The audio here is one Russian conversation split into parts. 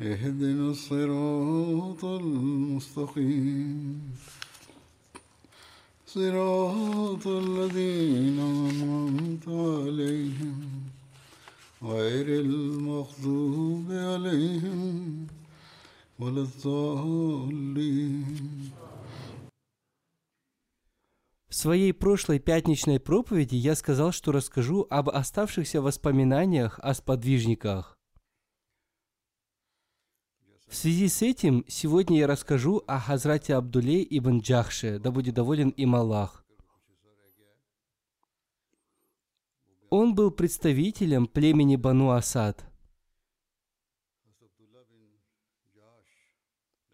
اهدنا الصراط المستقيم صراط الذين أنعمت عليهم غير المغضوب عليهم ولا الضالين В своей прошлой пятничной проповеди я сказал, что расскажу об оставшихся воспоминаниях о сподвижниках. В связи с этим сегодня я расскажу о Хазрате Абдуле ибн Джахше, да будет доволен им Аллах. Он был представителем племени Бану Асад.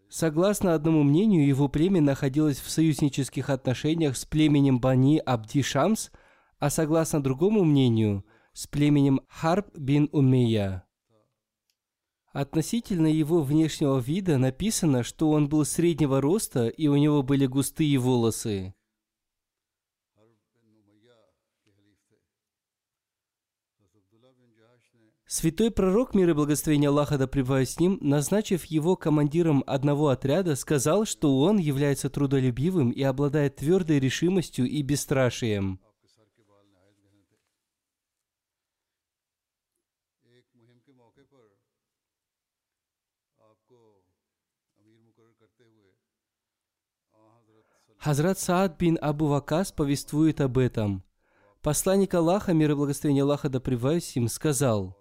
Согласно одному мнению, его племя находилось в союзнических отношениях с племенем Бани Абди Шамс, а согласно другому мнению, с племенем Харб бин Умейя. Относительно его внешнего вида написано, что он был среднего роста и у него были густые волосы. Святой пророк, мир и благословение Аллаха да с ним, назначив его командиром одного отряда, сказал, что он является трудолюбивым и обладает твердой решимостью и бесстрашием. Хазрат Саад бин Абу Вакас повествует об этом. Посланник Аллаха, мир и благословение Аллаха да им, сказал,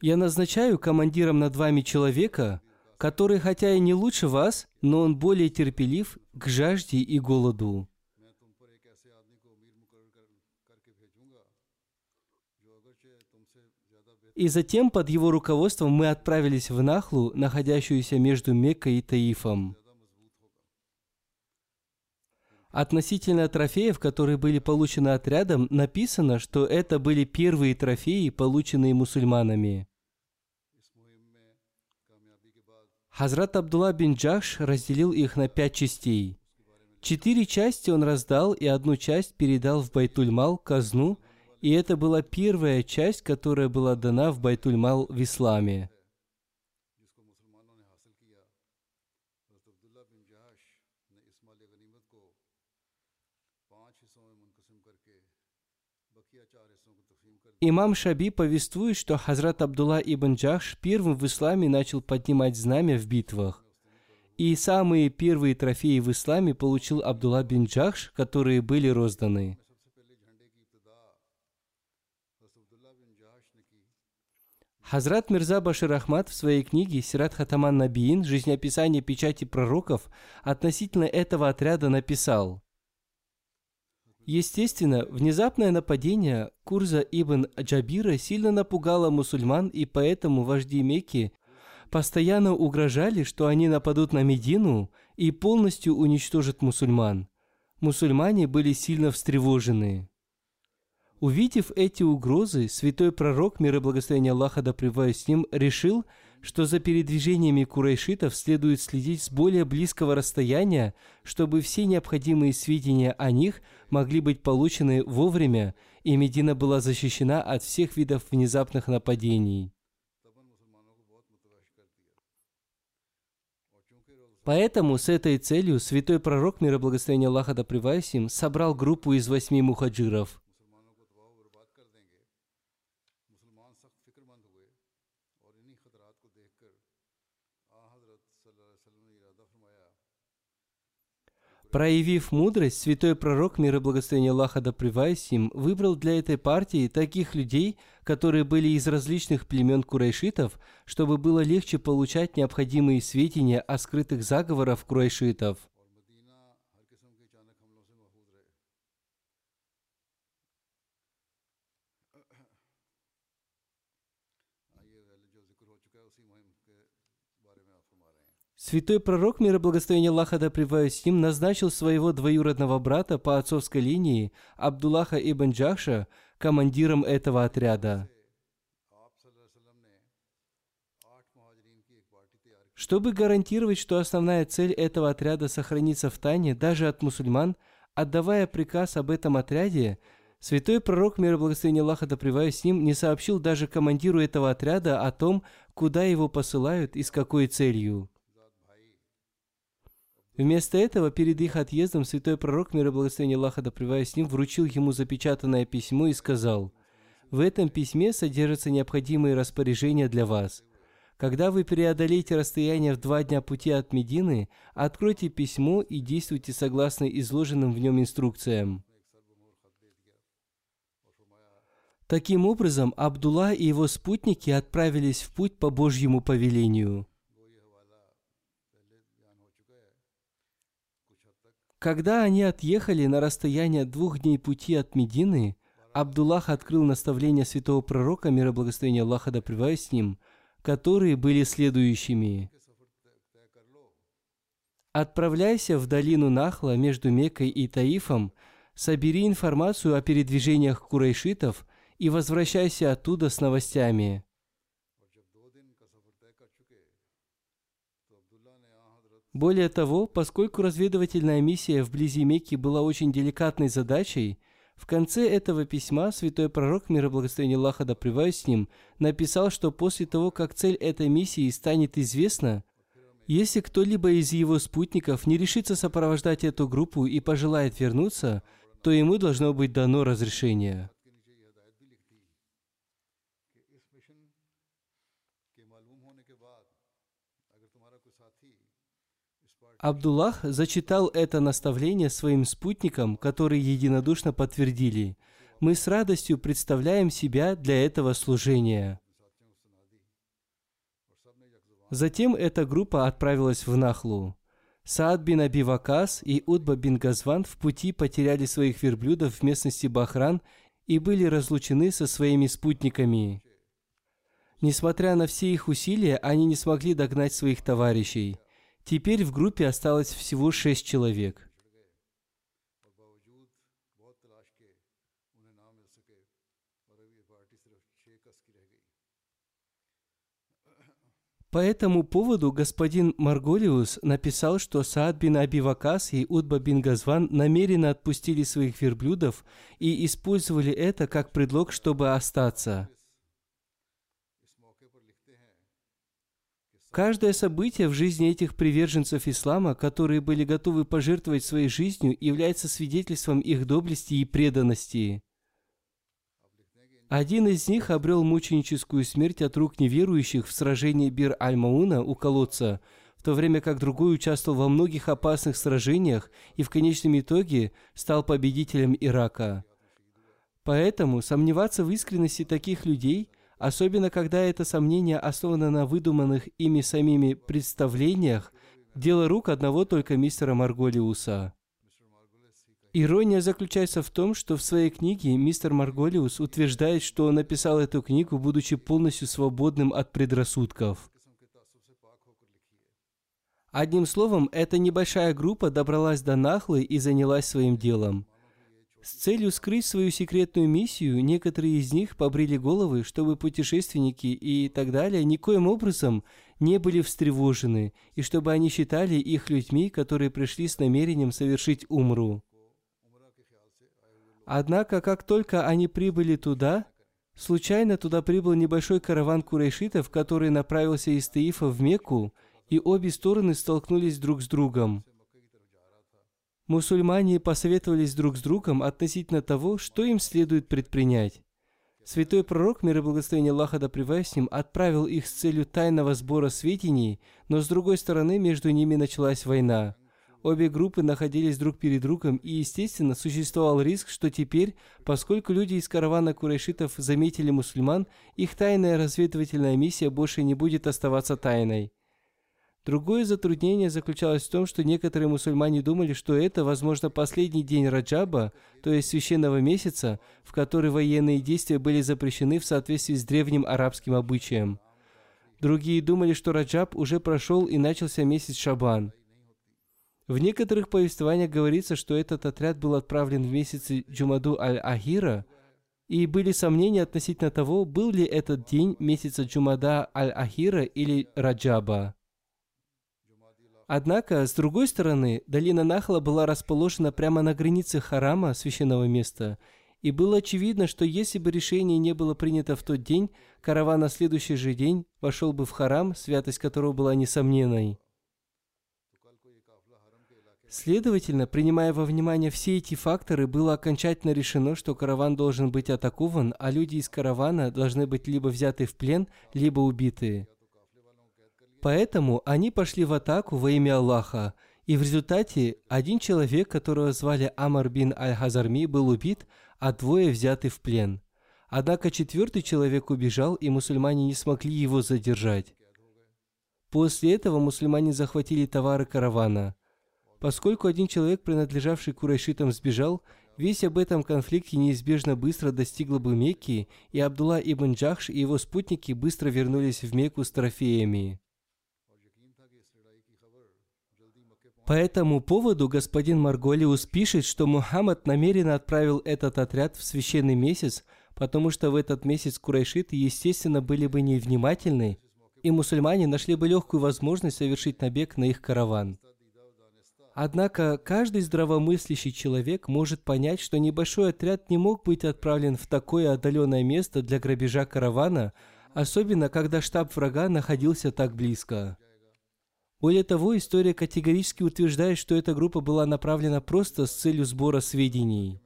«Я назначаю командиром над вами человека, который, хотя и не лучше вас, но он более терпелив к жажде и голоду». И затем под его руководством мы отправились в Нахлу, находящуюся между Меккой и Таифом. Относительно трофеев, которые были получены отрядом, написано, что это были первые трофеи, полученные мусульманами. Хазрат Абдулла бин Джахш разделил их на пять частей. Четыре части он раздал и одну часть передал в Байтульмал, казну, и это была первая часть, которая была дана в Байтульмал в исламе. Имам Шаби повествует, что Хазрат Абдулла ибн Джахш первым в исламе начал поднимать знамя в битвах. И самые первые трофеи в исламе получил Абдулла бин Джахш, которые были розданы. Хазрат Мирза Башир Ахмад в своей книге «Сират Хатаман Набиин. Жизнеописание печати пророков» относительно этого отряда написал – Естественно, внезапное нападение Курза ибн Джабира сильно напугало мусульман, и поэтому вожди Мекки постоянно угрожали, что они нападут на Медину и полностью уничтожат мусульман. Мусульмане были сильно встревожены. Увидев эти угрозы, святой пророк, мир и благословение Аллаха да с ним, решил, что за передвижениями курайшитов следует следить с более близкого расстояния, чтобы все необходимые сведения о них могли быть получены вовремя, и Медина была защищена от всех видов внезапных нападений. Поэтому с этой целью святой пророк, мир Аллаха да собрал группу из восьми мухаджиров – Проявив мудрость, святой пророк, мир и благословение Аллаха да им, выбрал для этой партии таких людей, которые были из различных племен курайшитов, чтобы было легче получать необходимые сведения о скрытых заговорах курайшитов. Святой пророк, мир и благословение Аллаха да с ним, назначил своего двоюродного брата по отцовской линии, Абдуллаха ибн Джахша, командиром этого отряда. Чтобы гарантировать, что основная цель этого отряда сохранится в тайне даже от мусульман, отдавая приказ об этом отряде, святой пророк, мир и благословение Аллаха да с ним, не сообщил даже командиру этого отряда о том, куда его посылают и с какой целью. Вместо этого, перед их отъездом, святой пророк, мир и благословение Аллаха да с ним, вручил ему запечатанное письмо и сказал, «В этом письме содержатся необходимые распоряжения для вас. Когда вы преодолеете расстояние в два дня пути от Медины, откройте письмо и действуйте согласно изложенным в нем инструкциям». Таким образом, Абдулла и его спутники отправились в путь по Божьему повелению – Когда они отъехали на расстояние двух дней пути от Медины, Абдуллах открыл наставления святого пророка, мира благословения Аллаха да с ним, которые были следующими. «Отправляйся в долину Нахла между Меккой и Таифом, собери информацию о передвижениях курайшитов и возвращайся оттуда с новостями. Более того, поскольку разведывательная миссия вблизи Мекки была очень деликатной задачей, в конце этого письма святой пророк, мир и благословение Аллаха да с ним, написал, что после того, как цель этой миссии станет известна, если кто-либо из его спутников не решится сопровождать эту группу и пожелает вернуться, то ему должно быть дано разрешение. Абдуллах зачитал это наставление своим спутникам, которые единодушно подтвердили. Мы с радостью представляем себя для этого служения. Затем эта группа отправилась в Нахлу. Саад бин Аби Вакас и Удба бин Газван в пути потеряли своих верблюдов в местности Бахран и были разлучены со своими спутниками. Несмотря на все их усилия, они не смогли догнать своих товарищей. Теперь в группе осталось всего шесть человек. По этому поводу господин Марголиус написал, что Саад бин Аби Вакас и Удба бин Газван намеренно отпустили своих верблюдов и использовали это как предлог, чтобы остаться. Каждое событие в жизни этих приверженцев ислама, которые были готовы пожертвовать своей жизнью, является свидетельством их доблести и преданности. Один из них обрел мученическую смерть от рук неверующих в сражении Бир-Аль-Мауна у колодца, в то время как другой участвовал во многих опасных сражениях и в конечном итоге стал победителем Ирака. Поэтому сомневаться в искренности таких людей особенно когда это сомнение основано на выдуманных ими самими представлениях, дело рук одного только мистера Марголиуса. Ирония заключается в том, что в своей книге мистер Марголиус утверждает, что он написал эту книгу, будучи полностью свободным от предрассудков. Одним словом, эта небольшая группа добралась до Нахлы и занялась своим делом – с целью скрыть свою секретную миссию, некоторые из них побрили головы, чтобы путешественники и так далее никоим образом не были встревожены, и чтобы они считали их людьми, которые пришли с намерением совершить умру. Однако, как только они прибыли туда, случайно туда прибыл небольшой караван курайшитов, который направился из Таифа в Мекку, и обе стороны столкнулись друг с другом – Мусульмане посоветовались друг с другом относительно того, что им следует предпринять. Святой пророк, мир и благословение Аллаха да с ним, отправил их с целью тайного сбора сведений, но с другой стороны между ними началась война. Обе группы находились друг перед другом, и, естественно, существовал риск, что теперь, поскольку люди из каравана курайшитов заметили мусульман, их тайная разведывательная миссия больше не будет оставаться тайной. Другое затруднение заключалось в том, что некоторые мусульмане думали, что это, возможно, последний день Раджаба, то есть священного месяца, в который военные действия были запрещены в соответствии с древним арабским обычаем. Другие думали, что Раджаб уже прошел и начался месяц Шабан. В некоторых повествованиях говорится, что этот отряд был отправлен в месяце Джумаду аль-Ахира, и были сомнения относительно того, был ли этот день месяца Джумада аль-Ахира или Раджаба. Однако, с другой стороны, долина Нахла была расположена прямо на границе харама, священного места, и было очевидно, что если бы решение не было принято в тот день, караван на следующий же день вошел бы в харам, святость которого была несомненной. Следовательно, принимая во внимание все эти факторы, было окончательно решено, что караван должен быть атакован, а люди из каравана должны быть либо взяты в плен, либо убиты. Поэтому они пошли в атаку во имя Аллаха, и в результате один человек, которого звали Амар бин Аль-Хазарми, был убит, а двое взяты в плен. Однако четвертый человек убежал, и мусульмане не смогли его задержать. После этого мусульмане захватили товары каравана. Поскольку один человек, принадлежавший курайшитам, сбежал, весь об этом конфликте неизбежно быстро достигла бы Мекки, и Абдулла ибн Джахш и его спутники быстро вернулись в Мекку с трофеями. По этому поводу господин Марголиус пишет, что Мухаммад намеренно отправил этот отряд в священный месяц, потому что в этот месяц курайшиты, естественно, были бы невнимательны, и мусульмане нашли бы легкую возможность совершить набег на их караван. Однако каждый здравомыслящий человек может понять, что небольшой отряд не мог быть отправлен в такое отдаленное место для грабежа каравана, особенно когда штаб врага находился так близко. Более того, история категорически утверждает, что эта группа была направлена просто с целью сбора сведений.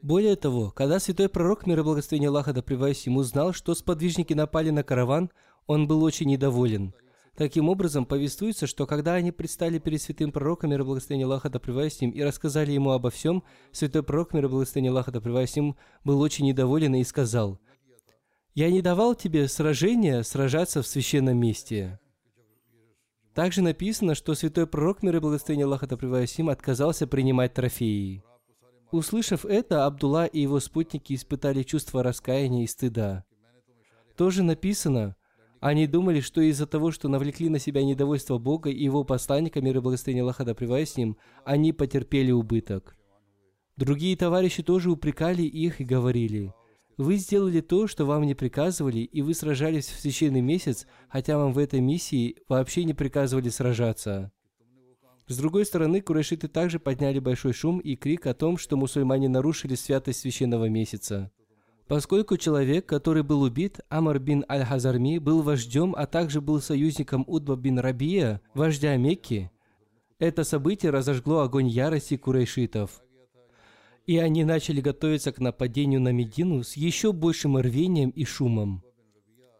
Более того, когда святой пророк, мир и благословение Аллаха да ему, знал, что сподвижники напали на караван, он был очень недоволен. Таким образом, повествуется, что когда они предстали перед святым пророком, мир и благословение Аллаха да им, и рассказали ему обо всем, святой пророк, мир и благословение Аллаха да им, был очень недоволен и сказал, «Я не давал тебе сражения сражаться в священном месте». Также написано, что святой пророк, мир и благословение Аллаха им, отказался принимать трофеи. Услышав это, Абдулла и его спутники испытали чувство раскаяния и стыда. Тоже написано, они думали, что из-за того, что навлекли на себя недовольство Бога и его посланника, мир и благословение Аллаха да с ним, они потерпели убыток. Другие товарищи тоже упрекали их и говорили – вы сделали то, что вам не приказывали, и вы сражались в священный месяц, хотя вам в этой миссии вообще не приказывали сражаться. С другой стороны, курайшиты также подняли большой шум и крик о том, что мусульмане нарушили святость священного месяца. Поскольку человек, который был убит, Амар бин Аль-Хазарми, был вождем, а также был союзником Удба бин Рабия, вождя Мекки, это событие разожгло огонь ярости курайшитов – и они начали готовиться к нападению на Медину с еще большим рвением и шумом.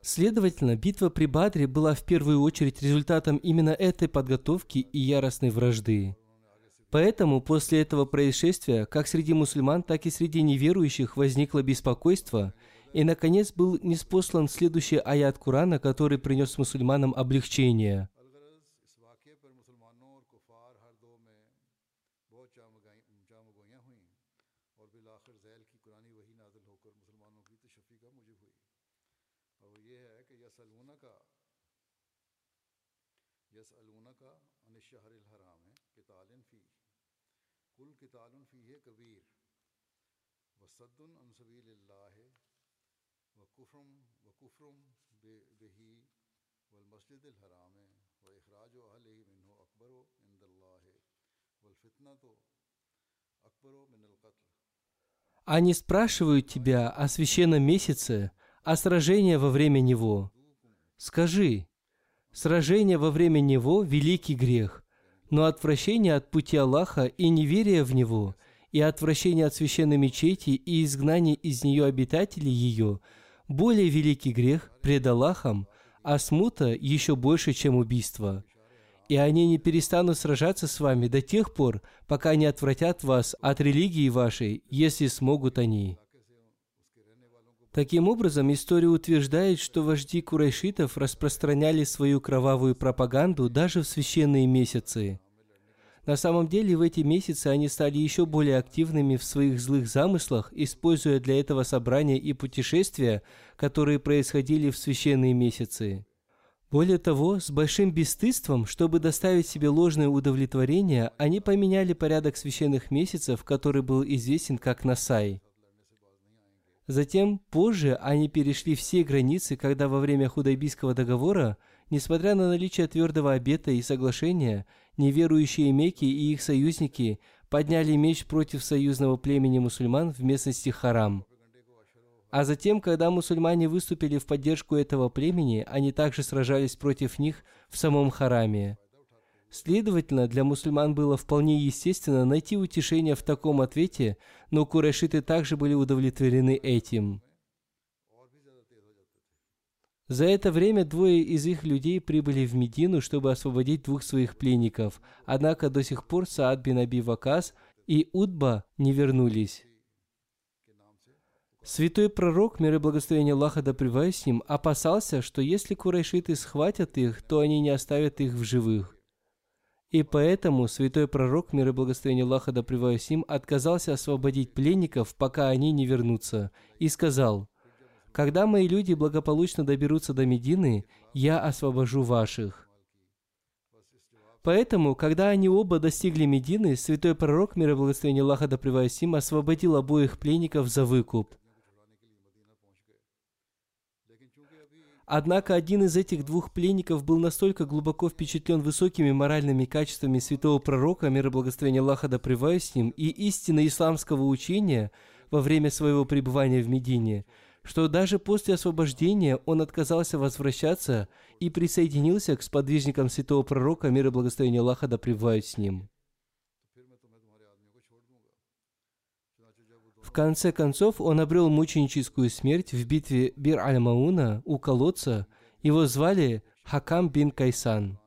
Следовательно, битва при Бадре была в первую очередь результатом именно этой подготовки и яростной вражды. Поэтому после этого происшествия как среди мусульман, так и среди неверующих возникло беспокойство, и, наконец, был неспослан следующий аят Курана, который принес мусульманам облегчение – Они спрашивают тебя о священном месяце, о сражении во время него. Скажи, сражение во время него – великий грех, но отвращение от пути Аллаха и неверие в него и отвращение от священной мечети и изгнание из нее обитателей ее более великий грех пред Аллахом, а смута еще больше, чем убийство. И они не перестанут сражаться с вами до тех пор, пока не отвратят вас от религии вашей, если смогут они. Таким образом, история утверждает, что вожди курайшитов распространяли свою кровавую пропаганду даже в священные месяцы – на самом деле в эти месяцы они стали еще более активными в своих злых замыслах, используя для этого собрания и путешествия, которые происходили в священные месяцы. Более того, с большим бесстыдством, чтобы доставить себе ложное удовлетворение, они поменяли порядок священных месяцев, который был известен как Насай. Затем, позже, они перешли все границы, когда во время Худайбийского договора, несмотря на наличие твердого обета и соглашения, неверующие Мекки и их союзники подняли меч против союзного племени мусульман в местности Харам. А затем, когда мусульмане выступили в поддержку этого племени, они также сражались против них в самом Хараме. Следовательно, для мусульман было вполне естественно найти утешение в таком ответе, но курайшиты также были удовлетворены этим. За это время двое из их людей прибыли в Медину, чтобы освободить двух своих пленников. Однако до сих пор Саад бин Аби Вакас и Удба не вернулись. Святой пророк, мир и благословение Аллаха да с ним, опасался, что если курайшиты схватят их, то они не оставят их в живых. И поэтому святой пророк, мир и благословение Аллаха да с ним, отказался освободить пленников, пока они не вернутся, и сказал – когда мои люди благополучно доберутся до Медины, я освобожу ваших. Поэтому, когда они оба достигли Медины, святой пророк, мир и благословение Аллаха да им, освободил обоих пленников за выкуп. Однако один из этих двух пленников был настолько глубоко впечатлен высокими моральными качествами святого пророка, мир и благословение Аллаха да с ним, и истины исламского учения во время своего пребывания в Медине – что даже после освобождения он отказался возвращаться и присоединился к сподвижникам святого пророка, мир и благословение Аллаха да пребывают с ним. В конце концов, он обрел мученическую смерть в битве Бир-аль-Мауна у колодца. Его звали Хакам бин Кайсан.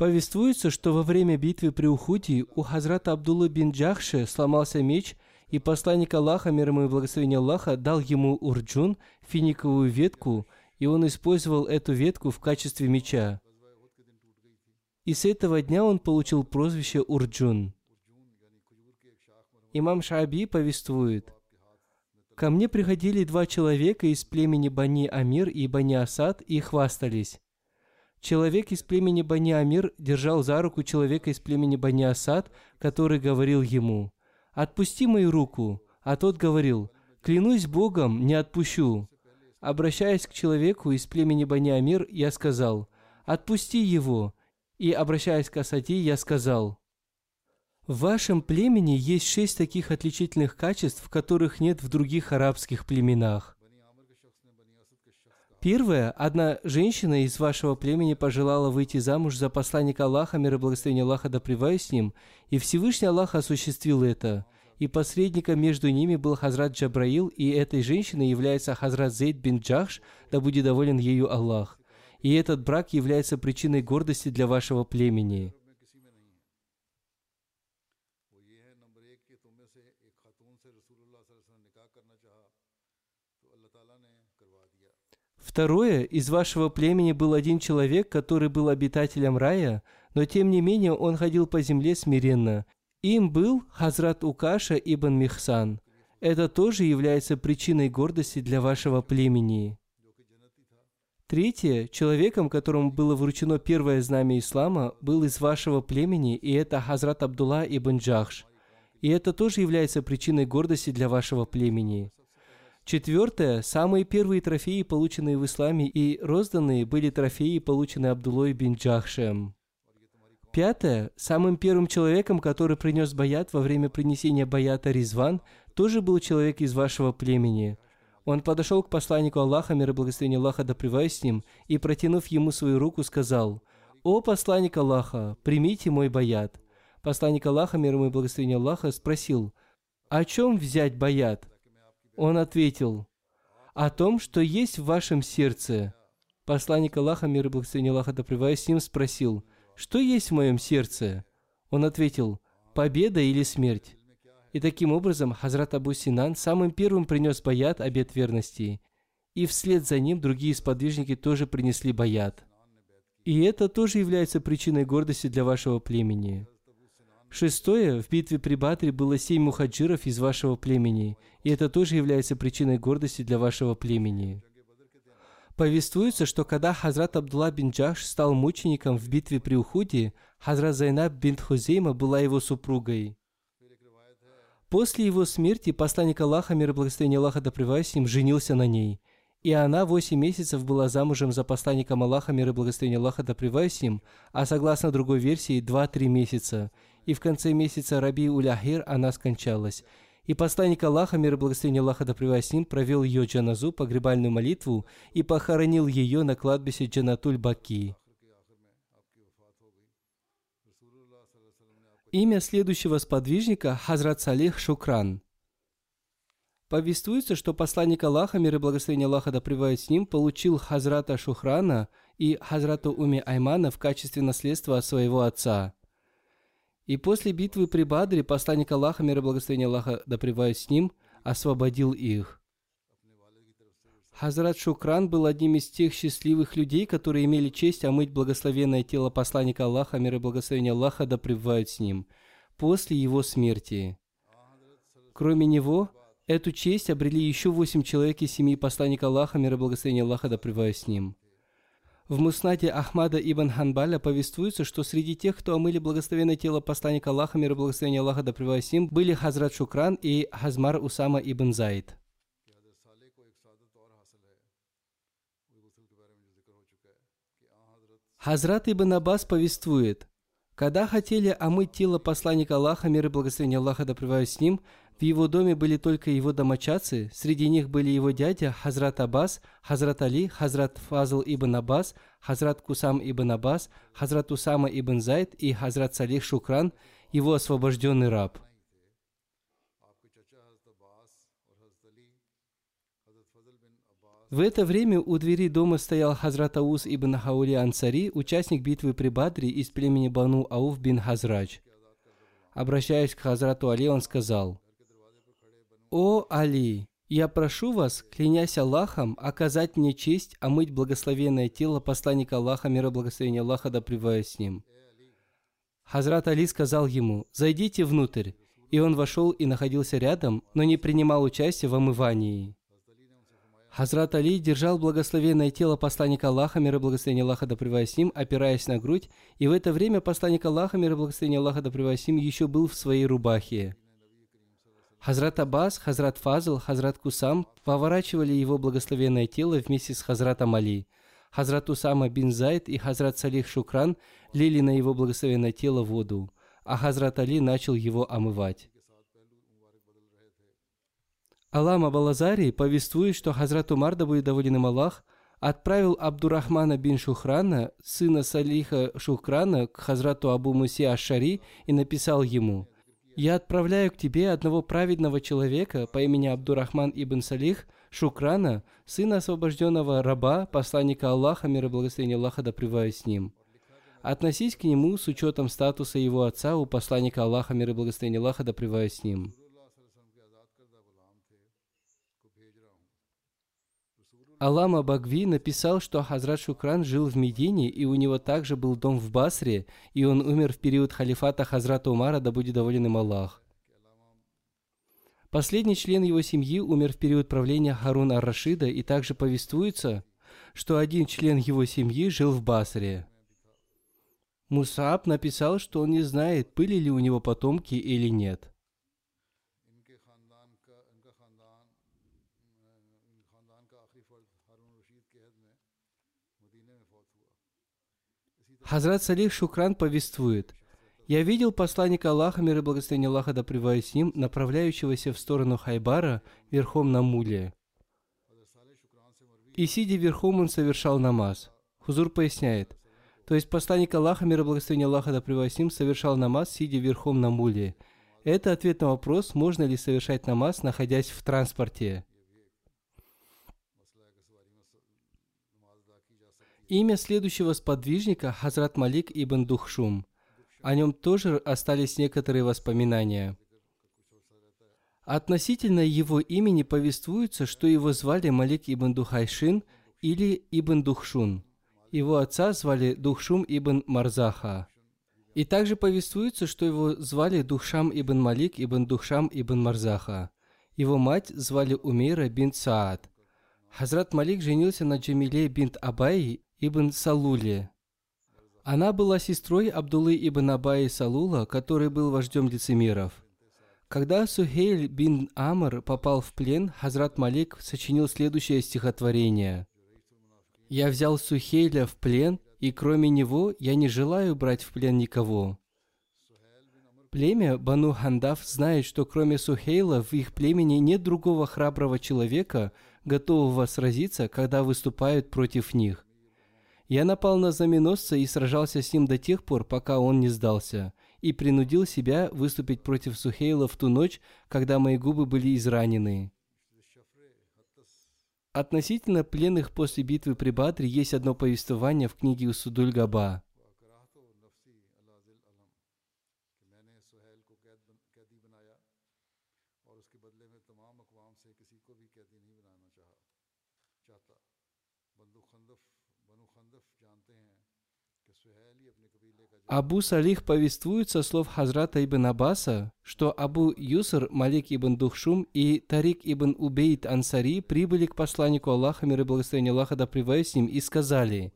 Повествуется, что во время битвы при Ухуде у Хазрата Абдулла бин Джахши сломался меч, и посланник Аллаха, мир ему и благословение Аллаха, дал ему урджун, финиковую ветку, и он использовал эту ветку в качестве меча. И с этого дня он получил прозвище Урджун. Имам Шаби повествует, «Ко мне приходили два человека из племени Бани Амир и Бани Асад и хвастались. Человек из племени Бани Амир держал за руку человека из племени Бани Асад, который говорил ему, «Отпусти мою руку». А тот говорил, «Клянусь Богом, не отпущу». Обращаясь к человеку из племени Бани Амир, я сказал, «Отпусти его». И обращаясь к Асади, я сказал, «В вашем племени есть шесть таких отличительных качеств, которых нет в других арабских племенах. Первое. Одна женщина из вашего племени пожелала выйти замуж за посланника Аллаха, мир и благословение Аллаха да с ним, и Всевышний Аллах осуществил это. И посредником между ними был Хазрат Джабраил, и этой женщиной является Хазрат Зейд бин Джахш, да будет доволен ею Аллах. И этот брак является причиной гордости для вашего племени. Второе, из вашего племени был один человек, который был обитателем рая, но тем не менее он ходил по земле смиренно. Им был Хазрат Укаша ибн Михсан. Это тоже является причиной гордости для вашего племени. Третье, человеком, которому было вручено первое знамя ислама, был из вашего племени, и это Хазрат Абдулла ибн Джахш. И это тоже является причиной гордости для вашего племени. Четвертое. Самые первые трофеи, полученные в исламе и розданные, были трофеи, полученные Абдулой бин Джахшем. Пятое. Самым первым человеком, который принес баят во время принесения баята Ризван, тоже был человек из вашего племени. Он подошел к посланнику Аллаха, мир и благословение Аллаха да с ним, и, протянув ему свою руку, сказал, «О посланник Аллаха, примите мой баят». Посланник Аллаха, мир и благословение Аллаха, спросил, «О чем взять баят?» Он ответил, «О том, что есть в вашем сердце». Посланник Аллаха, мир и благословение Аллаха да с ним, спросил, «Что есть в моем сердце?» Он ответил, «Победа или смерть?» И таким образом Хазрат Абу Синан самым первым принес баят обет верности, и вслед за ним другие сподвижники тоже принесли баят. И это тоже является причиной гордости для вашего племени. Шестое. В битве при Батре было семь мухаджиров из вашего племени, и это тоже является причиной гордости для вашего племени. Повествуется, что когда Хазрат Абдулла бин Джаш стал мучеником в битве при Ухуде, Хазрат Зайнаб бин Хузейма была его супругой. После его смерти посланник Аллаха, мир и благословение Аллаха да с ним, женился на ней. И она восемь месяцев была замужем за посланником Аллаха, мир и благословение Аллаха да с ним, а согласно другой версии, два-три месяца. И в конце месяца Раби Уляхир она скончалась. И посланник Аллаха, мир и благословение Аллаха да с ним, провел ее джаназу, погребальную молитву, и похоронил ее на кладбище Джанатуль Баки. Имя следующего сподвижника – Хазрат Салих Шукран. Повествуется, что посланник Аллаха, мир и благословение Аллаха да с ним, получил Хазрата Шухрана и Хазрата Уми Аймана в качестве наследства от своего отца. И после битвы при Бадре посланник Аллаха, мир и благословение Аллаха да с ним, освободил их. Хазрат Шукран был одним из тех счастливых людей, которые имели честь омыть благословенное тело посланника Аллаха, мир и благословение Аллаха да с ним, после его смерти. Кроме него, эту честь обрели еще восемь человек из семьи посланника Аллаха, мир и благословение Аллаха да с ним. В Муснаде Ахмада ибн Ханбаля повествуется, что среди тех, кто омыли благословенное тело посланника Аллаха, мир и благословение Аллаха да с были Хазрат Шукран и Хазмар Усама ибн Зайд. Хазрат Ибн Аббас повествует, когда хотели омыть тело посланника Аллаха, мир и благословение Аллаха да с ним, в его доме были только его домочадцы, среди них были его дядя Хазрат Аббас, Хазрат Али, Хазрат Фазл ибн Аббас, Хазрат Кусам ибн Аббас, Хазрат Усама ибн Зайд и Хазрат Салих Шукран, его освобожденный раб – В это время у двери дома стоял Хазрат Ауз ибн Хаули Ансари, участник битвы при Бадре из племени Бану Ауф бин Хазрач. Обращаясь к Хазрату Али, он сказал, «О Али, я прошу вас, клянясь Аллахом, оказать мне честь омыть благословенное тело посланника Аллаха, мира благословения Аллаха, да с ним». Хазрат Али сказал ему, «Зайдите внутрь». И он вошел и находился рядом, но не принимал участия в омывании. Хазрат Али держал благословенное тело посланника Аллаха, мир и благословение Аллаха да с ним, опираясь на грудь, и в это время посланник Аллаха, мир и благословение Аллаха да с ним, еще был в своей рубахе. Хазрат Аббас, Хазрат Фазл, Хазрат Кусам поворачивали его благословенное тело вместе с Хазратом Али. Хазрат Усама бин Зайд и Хазрат Салих Шукран лили на его благословенное тело воду, а Хазрат Али начал его омывать. Алама Балазари повествует, что Хазрат Умар, да будет доволен им Аллах, отправил Абдурахмана бин Шухрана, сына Салиха Шухрана, к Хазрату Абу Муси Ашари и написал ему, «Я отправляю к тебе одного праведного человека по имени Абдурахман ибн Салих Шукрана, сына освобожденного раба, посланника Аллаха, мир и благословение Аллаха да с ним. Относись к нему с учетом статуса его отца у посланника Аллаха, мир и благословение Аллаха да с ним». Алама Багви написал, что Хазрат Шукран жил в Медине, и у него также был дом в Басре, и он умер в период халифата Хазрата Умара, да будет доволен им Аллах. Последний член его семьи умер в период правления Харуна ар-Рашида, и также повествуется, что один член его семьи жил в Басре. Мусааб написал, что он не знает, были ли у него потомки или нет. Хазрат Салих Шукран повествует, «Я видел посланника Аллаха, мир и благословение Аллаха да с ним, направляющегося в сторону Хайбара верхом на муле. И сидя верхом, он совершал намаз. Хузур поясняет, то есть посланник Аллаха, мир и благословение Аллаха да с ним, совершал намаз, сидя верхом на муле. Это ответ на вопрос, можно ли совершать намаз, находясь в транспорте. Имя следующего сподвижника – Хазрат Малик ибн Духшум. О нем тоже остались некоторые воспоминания. Относительно его имени повествуется, что его звали Малик ибн Духайшин или ибн Духшун. Его отца звали Духшум ибн Марзаха. И также повествуется, что его звали Духшам ибн Малик ибн Духшам ибн Марзаха. Его мать звали Умейра бин Саад. Хазрат Малик женился на Джамиле бинт Абай ибн Салуле. Она была сестрой Абдуллы ибн Абаи Салула, который был вождем лицемеров. Когда Сухейль бин Амр попал в плен, Хазрат Малик сочинил следующее стихотворение. «Я взял Сухейля в плен и кроме него я не желаю брать в плен никого. Племя Бану Хандав знает, что кроме Сухейла в их племени нет другого храброго человека, готового сразиться, когда выступают против них. Я напал на знаменосца и сражался с ним до тех пор, пока он не сдался, и принудил себя выступить против Сухейла в ту ночь, когда мои губы были изранены. Относительно пленных после битвы при Бадре есть одно повествование в книге Усудуль Габа. Абу Салих повествует со слов Хазрата ибн Аббаса, что Абу Юср, Малик ибн Духшум и Тарик ибн Убейт Ансари прибыли к посланнику Аллаха, мир и благословение Аллаха да с ним, и сказали,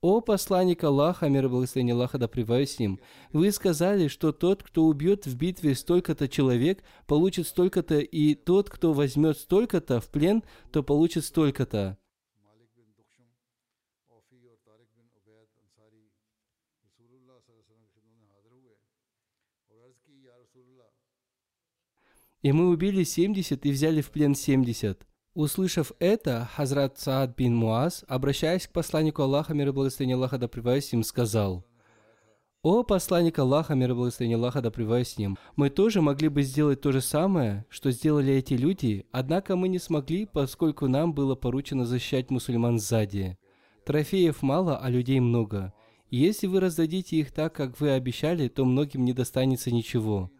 «О посланник Аллаха, мир и благословение Аллаха да с ним, вы сказали, что тот, кто убьет в битве столько-то человек, получит столько-то, и тот, кто возьмет столько-то в плен, то получит столько-то». И мы убили 70 и взяли в плен 70. Услышав это, Хазрат Саад бин Муаз, обращаясь к посланнику Аллаха, мир и благословение Аллаха да с ним, сказал, «О посланник Аллаха, мир и благословение Аллаха да с ним, мы тоже могли бы сделать то же самое, что сделали эти люди, однако мы не смогли, поскольку нам было поручено защищать мусульман сзади. Трофеев мало, а людей много. Если вы раздадите их так, как вы обещали, то многим не достанется ничего.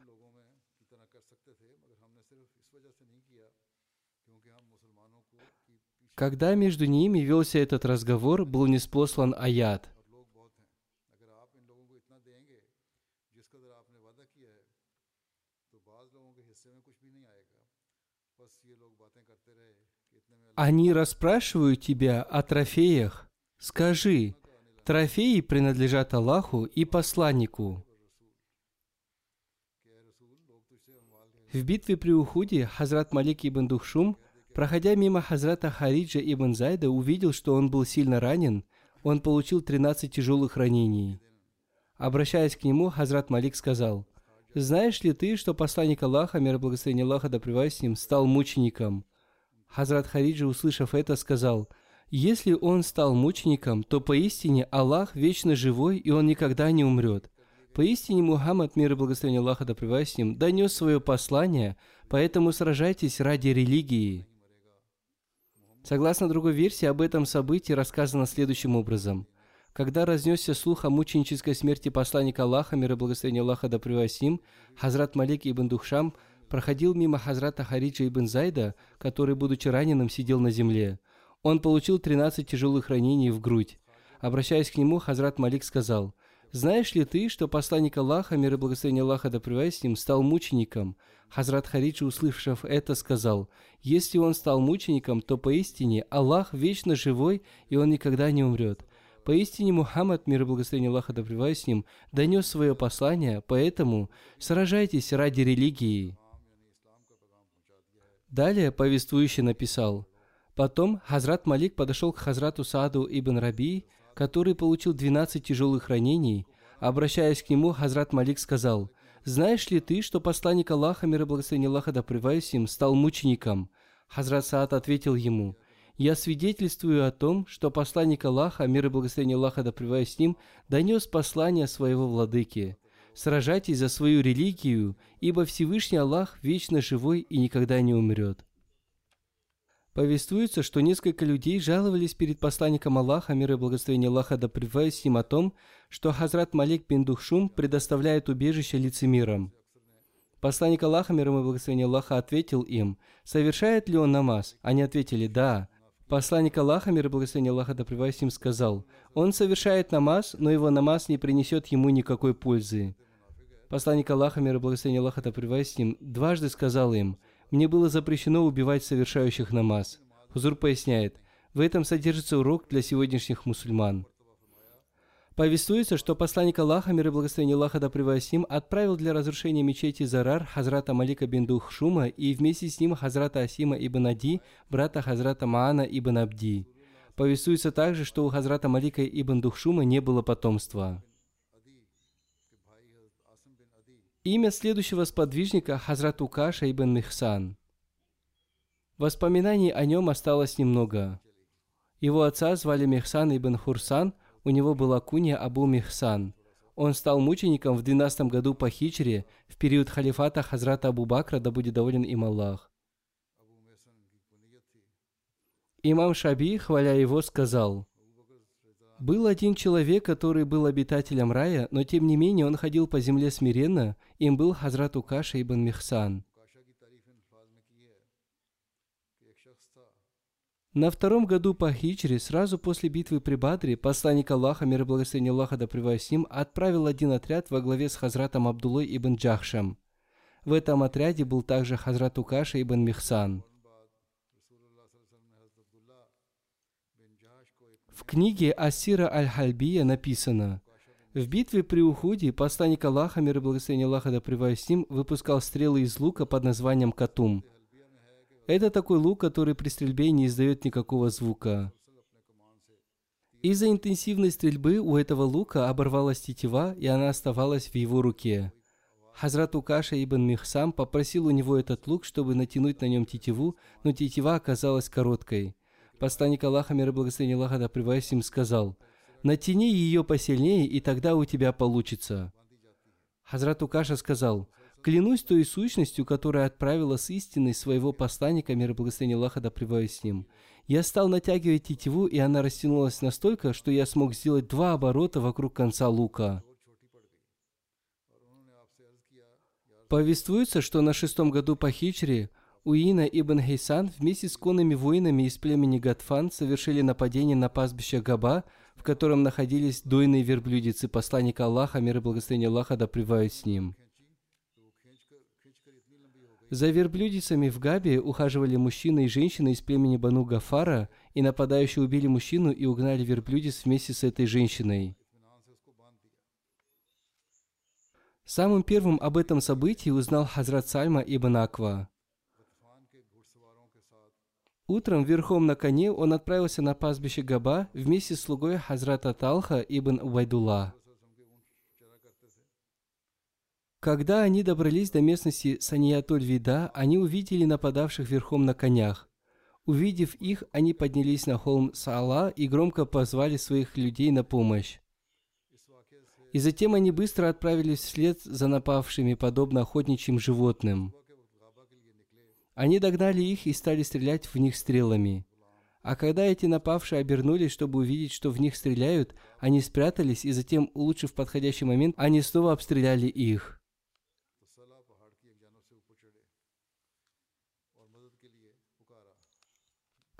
Когда между ними велся этот разговор, был неспослан аят. Они расспрашивают тебя о трофеях. Скажи, трофеи принадлежат Аллаху и посланнику. В битве при Ухуде Хазрат Малик ибн Духшум – Проходя мимо Хазрата Хариджа ибн Зайда, увидел, что он был сильно ранен. Он получил 13 тяжелых ранений. Обращаясь к нему, Хазрат Малик сказал, «Знаешь ли ты, что посланник Аллаха, мир и благословение Аллаха да с ним, стал мучеником?» Хазрат Хариджа, услышав это, сказал, «Если он стал мучеником, то поистине Аллах вечно живой, и он никогда не умрет. Поистине Мухаммад, мир и благословение Аллаха да с ним, донес свое послание, поэтому сражайтесь ради религии». Согласно другой версии, об этом событии рассказано следующим образом. Когда разнесся слух о мученической смерти посланника Аллаха, мир и благословение Аллаха да им, Хазрат Малик ибн Духшам проходил мимо Хазрата Хариджа ибн Зайда, который, будучи раненым, сидел на земле. Он получил 13 тяжелых ранений в грудь. Обращаясь к нему, Хазрат Малик сказал, «Знаешь ли ты, что посланник Аллаха, мир и благословение Аллаха да с ним, стал мучеником, Хазрат Хариджи, услышав это, сказал, «Если он стал мучеником, то поистине Аллах вечно живой, и он никогда не умрет. Поистине Мухаммад, мир и благословение Аллаха да с ним, донес свое послание, поэтому сражайтесь ради религии». Далее повествующий написал, Потом Хазрат Малик подошел к Хазрату Сааду ибн Раби, который получил 12 тяжелых ранений, обращаясь к нему, Хазрат Малик сказал, «Знаешь ли ты, что посланник Аллаха, мир и благословение Аллаха, да им, стал мучеником?» Хазрат Саад ответил ему, «Я свидетельствую о том, что посланник Аллаха, мир и благословение Аллаха, да с ним, донес послание своего владыки. Сражайтесь за свою религию, ибо Всевышний Аллах вечно живой и никогда не умрет». Повествуется, что несколько людей жаловались перед посланником Аллаха, мир и благословение Аллаха, да с ним о том, что Хазрат Малик бин Духшум предоставляет убежище лицемирам. Посланник Аллаха, мир и благословение Аллаха, ответил им, совершает ли он намаз? Они ответили, да. Посланник Аллаха, мир и благословение Аллаха, да с ним, сказал, он совершает намаз, но его намаз не принесет ему никакой пользы. Посланник Аллаха, мир и благословение Аллаха, да с ним, дважды сказал им – мне было запрещено убивать совершающих намаз. Хузур поясняет, в этом содержится урок для сегодняшних мусульман. Повествуется, что посланник Аллаха, мир и благословение Аллаха да им, отправил для разрушения мечети Зарар Хазрата Малика бин Духшума и вместе с ним Хазрата Асима ибн Ади, брата Хазрата Маана ибн Абди. Повествуется также, что у Хазрата Малика ибн Духшума не было потомства. Имя следующего сподвижника – Хазрат Укаша ибн Михсан. Воспоминаний о нем осталось немного. Его отца звали Михсан ибн Хурсан, у него была кунья Абу Михсан. Он стал мучеником в 12 году по хичре, в период халифата Хазрата Абу Бакра, да будет доволен им Аллах. Имам Шаби, хваля его, сказал – был один человек, который был обитателем рая, но тем не менее он ходил по земле смиренно, им был Хазрат Укаша ибн Михсан. На втором году по хиджре, сразу после битвы при Бадре, посланник Аллаха, мир и благословение Аллаха да с ним, отправил один отряд во главе с Хазратом Абдулой ибн Джахшем. В этом отряде был также Хазрат Укаша ибн Михсан. В книге Асира Аль-Хальбия написано, в битве при Уходе посланник Аллаха, мир и благословение Аллаха да с ним, выпускал стрелы из лука под названием Катум. Это такой лук, который при стрельбе не издает никакого звука. Из-за интенсивной стрельбы у этого лука оборвалась тетива, и она оставалась в его руке. Хазрат Укаша ибн Михсам попросил у него этот лук, чтобы натянуть на нем тетиву, но тетива оказалась короткой. Посланник Аллаха, мир и благословение Аллаха, да им, сказал, «Натяни ее посильнее, и тогда у тебя получится». Хазрат Укаша сказал, «Клянусь той сущностью, которая отправила с истиной своего посланника, мир и благословение Аллаха, да с ним. Я стал натягивать тетиву, и она растянулась настолько, что я смог сделать два оборота вокруг конца лука». Повествуется, что на шестом году по хичре Уина ибн Хейсан вместе с конными воинами из племени Гатфан совершили нападение на пастбище Габа, в котором находились дойные верблюдицы посланника Аллаха, мир и благословение Аллаха да с ним. За верблюдицами в Габе ухаживали мужчины и женщины из племени Бану Гафара, и нападающие убили мужчину и угнали верблюдиц вместе с этой женщиной. Самым первым об этом событии узнал Хазрат Сальма ибн Аква. Утром верхом на коне он отправился на пастбище Габа вместе с слугой Хазрата Талха ибн Убайдулла. Когда они добрались до местности Саниятуль-Вида, они увидели нападавших верхом на конях. Увидев их, они поднялись на холм Саала и громко позвали своих людей на помощь. И затем они быстро отправились вслед за напавшими, подобно охотничьим животным – они догнали их и стали стрелять в них стрелами. А когда эти напавшие обернулись, чтобы увидеть, что в них стреляют, они спрятались, и затем, улучшив подходящий момент, они снова обстреляли их.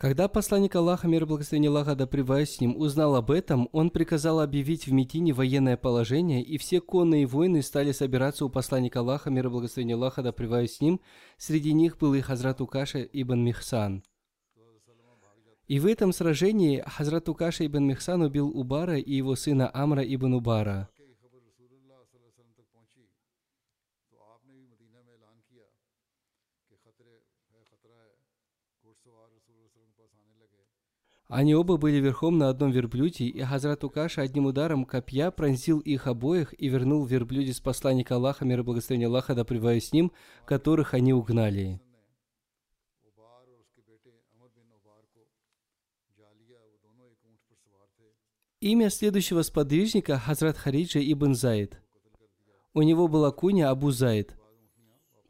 Когда посланник Аллаха, мир и благословение Аллаха, да с ним, узнал об этом, он приказал объявить в Медине военное положение, и все конные воины стали собираться у посланника Аллаха, мир и благословение Аллаха, да с ним. Среди них был и Хазрат Укаша ибн Михсан. И в этом сражении Хазрат Укаша ибн Михсан убил Убара и его сына Амра ибн Убара – Они оба были верхом на одном верблюде, и Хазрат Укаша одним ударом копья пронзил их обоих и вернул верблюде с посланника Аллаха, мир и благословения Аллаха, да с ним, которых они угнали. Имя следующего сподвижника – Хазрат Хариджа ибн Заид. У него была куня Абу Заид.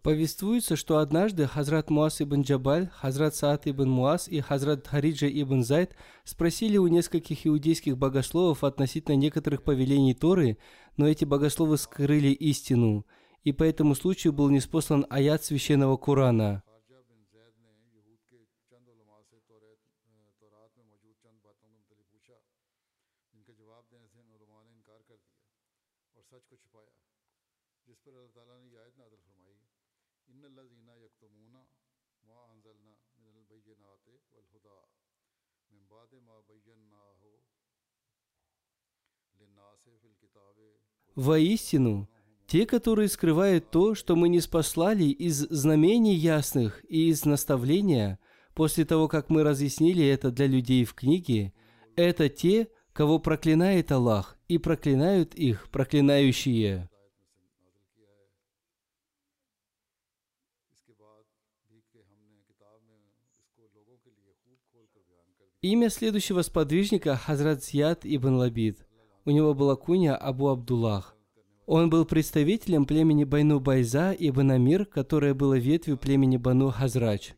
Повествуется, что однажды Хазрат Муас ибн Джабаль, Хазрат Саад ибн Муас и Хазрат Хариджа ибн Зайд спросили у нескольких иудейских богословов относительно некоторых повелений Торы, но эти богословы скрыли истину, и по этому случаю был неспослан аят священного Корана. Воистину, те, которые скрывают то, что мы не спаслали из знамений ясных и из наставления, после того, как мы разъяснили это для людей в книге, это те, кого проклинает Аллах, и проклинают их проклинающие. Имя следующего сподвижника – Хазрат Зияд ибн Лабид. У него была куня Абу Абдуллах. Он был представителем племени Байну Байза ибн Амир, которое было ветвью племени Бану Хазрач.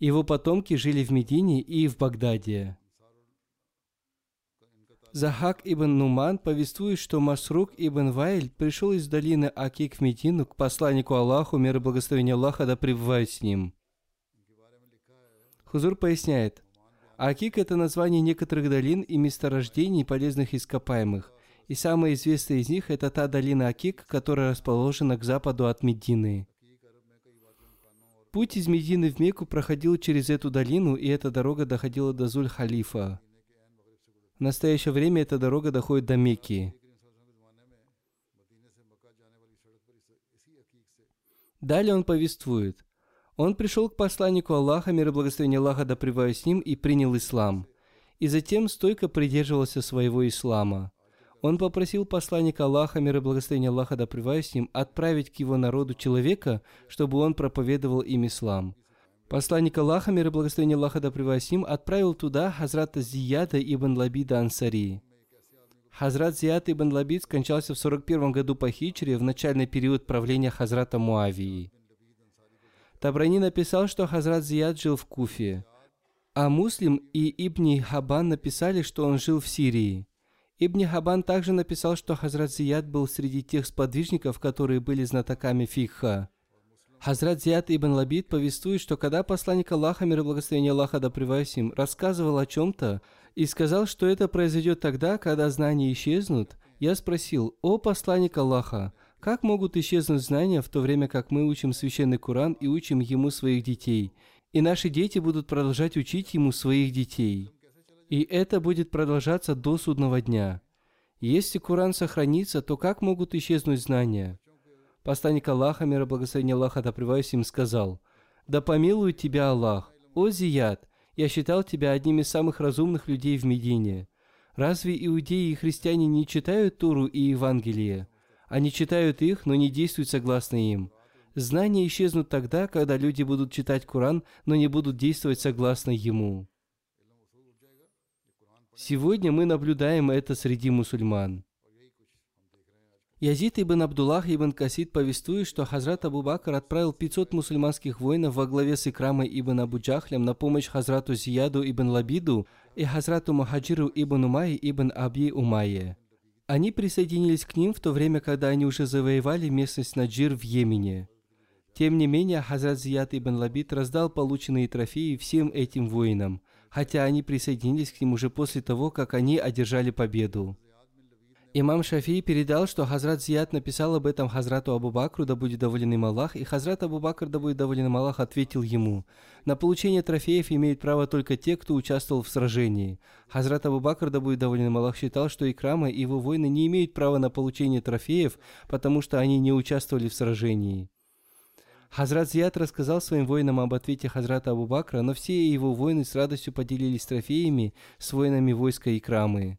Его потомки жили в Медине и в Багдаде. Захак ибн Нуман повествует, что Масрук ибн Вайль пришел из долины Акик в Медину к посланнику Аллаху, мир и благословение Аллаха да пребывает с ним. Хузур поясняет, Акик – это название некоторых долин и месторождений полезных ископаемых. И самая известная из них – это та долина Акик, которая расположена к западу от Медины. Путь из Медины в Мекку проходил через эту долину, и эта дорога доходила до Зуль-Халифа. В настоящее время эта дорога доходит до Мекки. Далее он повествует – он пришел к посланнику Аллаха, мир и благословение Аллаха да с ним, и принял ислам. И затем стойко придерживался своего ислама. Он попросил посланника Аллаха, мир и благословение Аллаха да с ним, отправить к его народу человека, чтобы он проповедовал им ислам. Посланник Аллаха, мир и благословение Аллаха да с ним, отправил туда Хазрата Зияда ибн Лабида Ансари. Хазрат Зияд ибн Лабид скончался в 41 году по хичре в начальный период правления Хазрата Муавии. Табрани написал, что Хазрат Зияд жил в Куфе, а Муслим и Ибни Хабан написали, что он жил в Сирии. Ибни Хабан также написал, что Хазрат Зияд был среди тех сподвижников, которые были знатоками фикха. Хазрат Зияд ибн Лабид повествует, что когда посланник Аллаха, мир и благословение Аллаха да им, рассказывал о чем-то и сказал, что это произойдет тогда, когда знания исчезнут, я спросил, «О посланник Аллаха, как могут исчезнуть знания, в то время как мы учим священный Куран и учим ему своих детей, и наши дети будут продолжать учить ему своих детей? И это будет продолжаться до судного дня. Если Куран сохранится, то как могут исчезнуть знания? Посланник Аллаха, мира благословения Аллаха, да им, сказал, «Да помилует тебя Аллах, о Зият, я считал тебя одним из самых разумных людей в Медине. Разве иудеи и христиане не читают Туру и Евангелие?» Они читают их, но не действуют согласно им. Знания исчезнут тогда, когда люди будут читать Коран, но не будут действовать согласно ему. Сегодня мы наблюдаем это среди мусульман. Язид ибн Абдуллах ибн Касид повествует, что Хазрат Абу Бакр отправил 500 мусульманских воинов во главе с Икрамой ибн Абу Джахлем на помощь Хазрату Зияду ибн Лабиду и Хазрату Мухаджиру ибн Умайи ибн Аби Умайе. Они присоединились к ним в то время, когда они уже завоевали местность Наджир в Йемене. Тем не менее, Хазрат Зияд ибн Лабид раздал полученные трофеи всем этим воинам, хотя они присоединились к ним уже после того, как они одержали победу. Имам Шафии передал, что Хазрат Зияд написал об этом Хазрату Абу Бакру, да будет доволен им Аллах, и Хазрат Абу Бакр, да будет доволен им Аллах, ответил ему, на получение трофеев имеют право только те, кто участвовал в сражении. Хазрат Абу Бакр, да будет доволен им Аллах, считал, что Икрама и его воины не имеют права на получение трофеев, потому что они не участвовали в сражении. Хазрат Зияд рассказал своим воинам об ответе Хазрата Абу Бакра, но все его воины с радостью поделились трофеями с воинами войска Икрамы.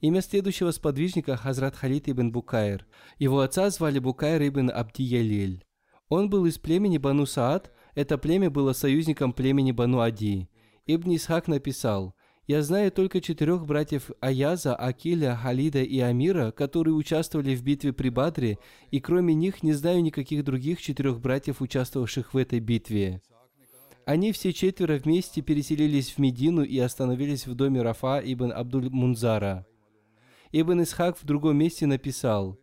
Имя следующего сподвижника Хазрат Халид ибн Букайр. Его отца звали Букайр ибн Абди Он был из племени Бану Саад, это племя было союзником племени Бану Ади. Ибн Исхак написал, «Я знаю только четырех братьев Аяза, Акиля, Халида и Амира, которые участвовали в битве при Бадре, и кроме них не знаю никаких других четырех братьев, участвовавших в этой битве». Они все четверо вместе переселились в Медину и остановились в доме Рафа ибн Абдуль Мунзара. Ибн Исхак в другом месте написал,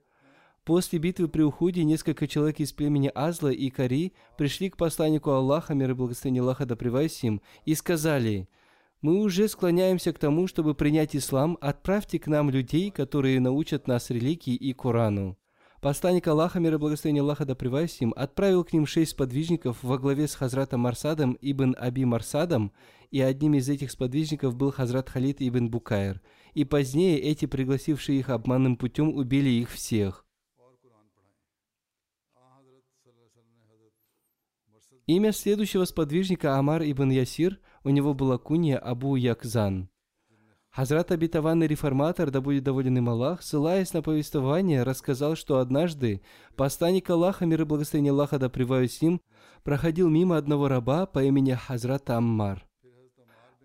После битвы при Уходе несколько человек из племени Азла и Кари пришли к посланнику Аллаха, мир и благословение Аллаха да им, и сказали, «Мы уже склоняемся к тому, чтобы принять ислам, отправьте к нам людей, которые научат нас религии и Корану». Посланник Аллаха, мир и благословение Аллаха да им, отправил к ним шесть сподвижников во главе с Хазратом Марсадом ибн Аби Марсадом, и одним из этих сподвижников был Хазрат Халид ибн Букайр. И позднее эти, пригласившие их обманным путем, убили их всех. Имя следующего сподвижника Амар ибн Ясир, у него была кунья Абу Якзан. Хазрат обетованный реформатор, да будет доволен им Аллах, ссылаясь на повествование, рассказал, что однажды посланник Аллаха, мир и благословение Аллаха да с ним, проходил мимо одного раба по имени Хазрат Аммар.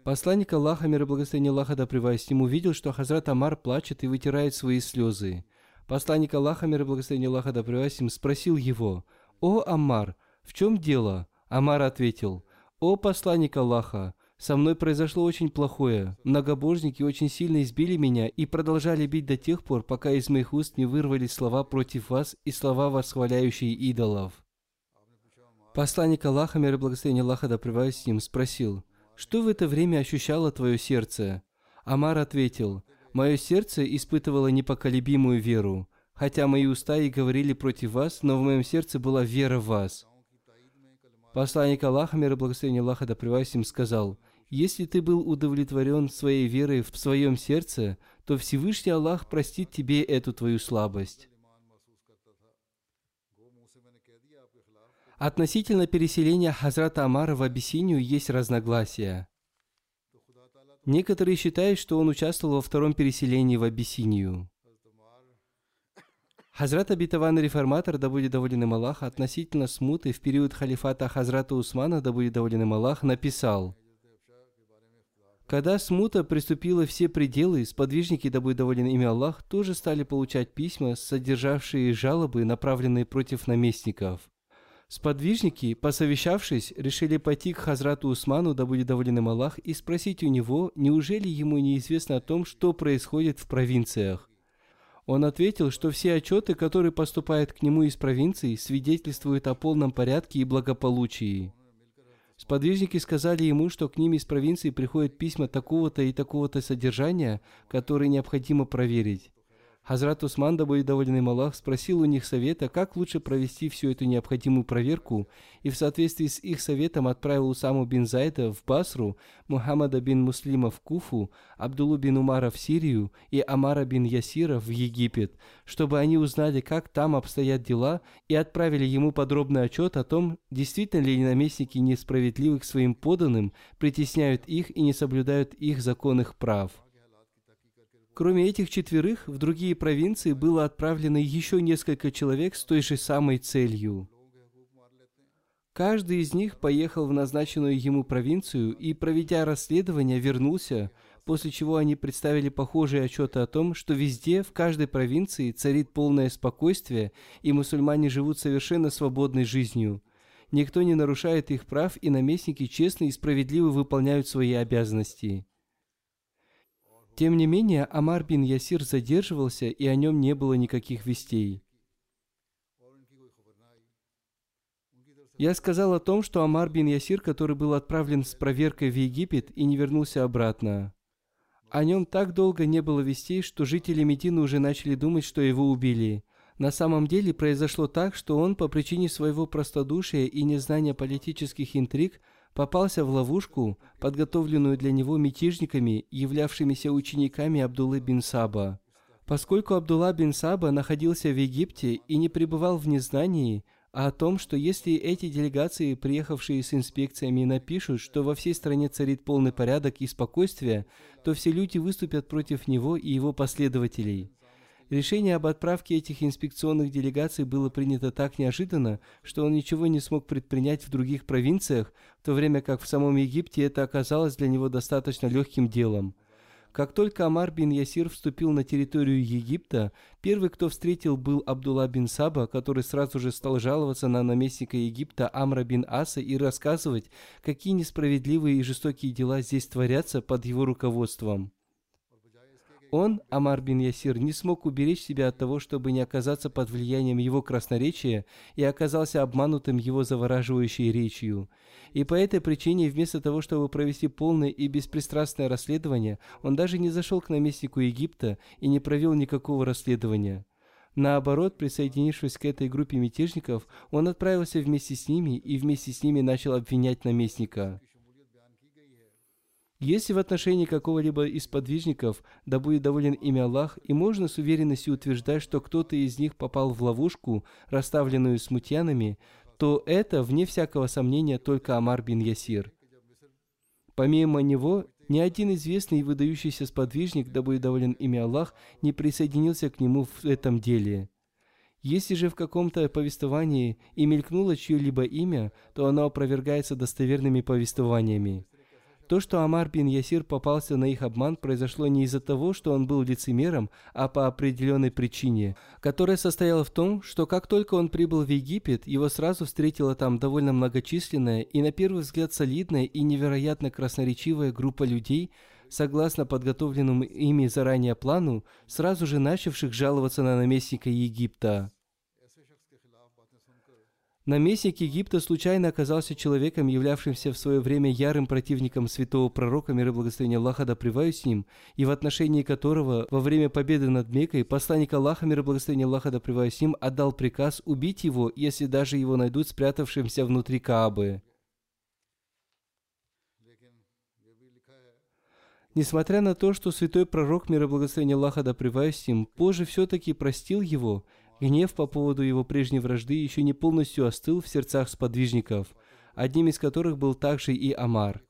Посланник Аллаха, мир и благословение Аллаха да с ним, увидел, что Хазрат Амар плачет и вытирает свои слезы. Посланник Аллаха, мир и благословение Аллаха да с ним, спросил его, «О, Аммар, в чем дело?» Амар ответил, «О посланник Аллаха, со мной произошло очень плохое. Многобожники очень сильно избили меня и продолжали бить до тех пор, пока из моих уст не вырвались слова против вас и слова, восхваляющие идолов». Посланник Аллаха, мир и благословение Аллаха да с ним, спросил, «Что в это время ощущало твое сердце?» Амар ответил, «Мое сердце испытывало непоколебимую веру. Хотя мои уста и говорили против вас, но в моем сердце была вера в вас». Посланник Аллаха, мир и благословение Аллаха да им, сказал, «Если ты был удовлетворен своей верой в своем сердце, то Всевышний Аллах простит тебе эту твою слабость». Относительно переселения Хазрата Амара в Абиссинию есть разногласия. Некоторые считают, что он участвовал во втором переселении в Абиссинию. Хазрат обетованный реформатор, да будет доволен им Аллах, относительно смуты в период халифата Хазрата Усмана, да будет доволен им Аллах, написал, когда смута приступила все пределы, сподвижники, да будет доволен ими Аллах, тоже стали получать письма, содержавшие жалобы, направленные против наместников. Сподвижники, посовещавшись, решили пойти к Хазрату Усману, да будет доволен им Аллах, и спросить у него, неужели ему неизвестно о том, что происходит в провинциях. Он ответил, что все отчеты, которые поступают к нему из провинций, свидетельствуют о полном порядке и благополучии. Сподвижники сказали ему, что к ним из провинции приходят письма такого-то и такого-то содержания, которые необходимо проверить. Хазрат Усман, да будет доволен им Аллах, спросил у них совета, как лучше провести всю эту необходимую проверку, и в соответствии с их советом отправил Усаму бин Зайда в Басру, Мухаммада бин Муслима в Куфу, Абдулу бин Умара в Сирию и Амара бин Ясира в Египет, чтобы они узнали, как там обстоят дела, и отправили ему подробный отчет о том, действительно ли наместники несправедливы к своим поданным, притесняют их и не соблюдают их законных прав. Кроме этих четверых, в другие провинции было отправлено еще несколько человек с той же самой целью. Каждый из них поехал в назначенную ему провинцию и, проведя расследование, вернулся, после чего они представили похожие отчеты о том, что везде, в каждой провинции царит полное спокойствие, и мусульмане живут совершенно свободной жизнью. Никто не нарушает их прав, и наместники честно и справедливо выполняют свои обязанности. Тем не менее, Амар бин Ясир задерживался, и о нем не было никаких вестей. Я сказал о том, что Амар бин Ясир, который был отправлен с проверкой в Египет и не вернулся обратно. О нем так долго не было вестей, что жители Медины уже начали думать, что его убили. На самом деле произошло так, что он по причине своего простодушия и незнания политических интриг попался в ловушку, подготовленную для него мятежниками, являвшимися учениками Абдуллы бин Саба. Поскольку Абдулла бин Саба находился в Египте и не пребывал в незнании, а о том, что если эти делегации, приехавшие с инспекциями, напишут, что во всей стране царит полный порядок и спокойствие, то все люди выступят против него и его последователей. Решение об отправке этих инспекционных делегаций было принято так неожиданно, что он ничего не смог предпринять в других провинциях, в то время как в самом Египте это оказалось для него достаточно легким делом – как только Амар бин Ясир вступил на территорию Египта, первый, кто встретил, был Абдулла бин Саба, который сразу же стал жаловаться на наместника Египта Амра бин Аса и рассказывать, какие несправедливые и жестокие дела здесь творятся под его руководством. Он, Амар бин Ясир, не смог уберечь себя от того, чтобы не оказаться под влиянием его красноречия и оказался обманутым его завораживающей речью. И по этой причине, вместо того, чтобы провести полное и беспристрастное расследование, он даже не зашел к наместнику Египта и не провел никакого расследования. Наоборот, присоединившись к этой группе мятежников, он отправился вместе с ними и вместе с ними начал обвинять наместника. Если в отношении какого-либо из подвижников, да будет доволен имя Аллах, и можно с уверенностью утверждать, что кто-то из них попал в ловушку, расставленную смутьянами, то это, вне всякого сомнения, только Амар бин Ясир. Помимо него, ни один известный и выдающийся сподвижник, да будет доволен имя Аллах, не присоединился к нему в этом деле. Если же в каком-то повествовании и мелькнуло чье-либо имя, то оно опровергается достоверными повествованиями. То, что Амар бин Ясир попался на их обман, произошло не из-за того, что он был лицемером, а по определенной причине, которая состояла в том, что как только он прибыл в Египет, его сразу встретила там довольно многочисленная и на первый взгляд солидная и невероятно красноречивая группа людей, согласно подготовленному ими заранее плану, сразу же начавших жаловаться на наместника Египта. Наместник Египта случайно оказался человеком, являвшимся в свое время ярым противником святого пророка, мир и благословения Аллаха, да с ним, и в отношении которого во время победы над Мекой посланник Аллаха, мир и благословения Аллаха, да с ним, отдал приказ убить его, если даже его найдут спрятавшимся внутри Каабы. Несмотря на то, что святой пророк, мир и благословения Аллаха, да с ним, позже все-таки простил его – Гнев по поводу его прежней вражды еще не полностью остыл в сердцах сподвижников, одним из которых был также и Амар.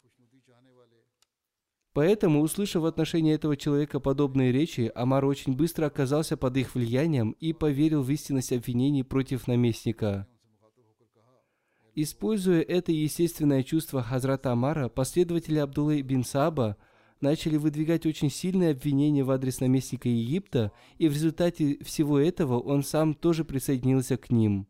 Поэтому, услышав в отношении этого человека подобные речи, Амар очень быстро оказался под их влиянием и поверил в истинность обвинений против наместника. Используя это естественное чувство Хазрата Амара, последователи Абдуллы бин Саба – начали выдвигать очень сильные обвинения в адрес наместника Египта, и в результате всего этого он сам тоже присоединился к ним.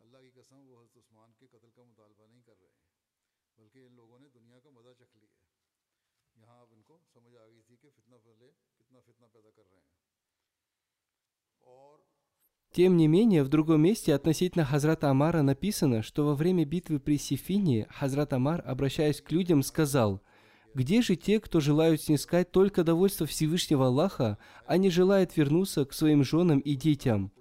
Тем не менее, в другом месте относительно Хазрата Амара написано, что во время битвы при Сифине Хазрат Амар, обращаясь к людям, сказал – где же те, кто желают снискать только довольство Всевышнего Аллаха, а не желает вернуться к своим женам и детям?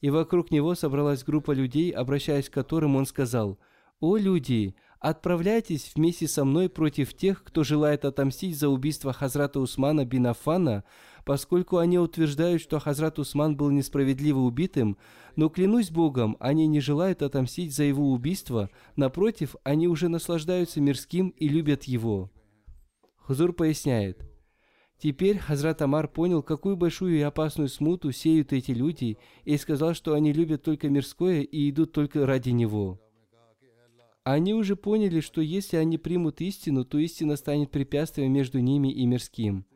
И вокруг него собралась группа людей, обращаясь к которым он сказал, «О люди, отправляйтесь вместе со мной против тех, кто желает отомстить за убийство Хазрата Усмана бин Афана, поскольку они утверждают, что Хазрат Усман был несправедливо убитым, но клянусь Богом, они не желают отомстить за его убийство, напротив, они уже наслаждаются мирским и любят его». Хузур поясняет, Теперь Хазрат Амар понял, какую большую и опасную смуту сеют эти люди, и сказал, что они любят только мирское и идут только ради него. Они уже поняли, что если они примут истину, то истина станет препятствием между ними и мирским.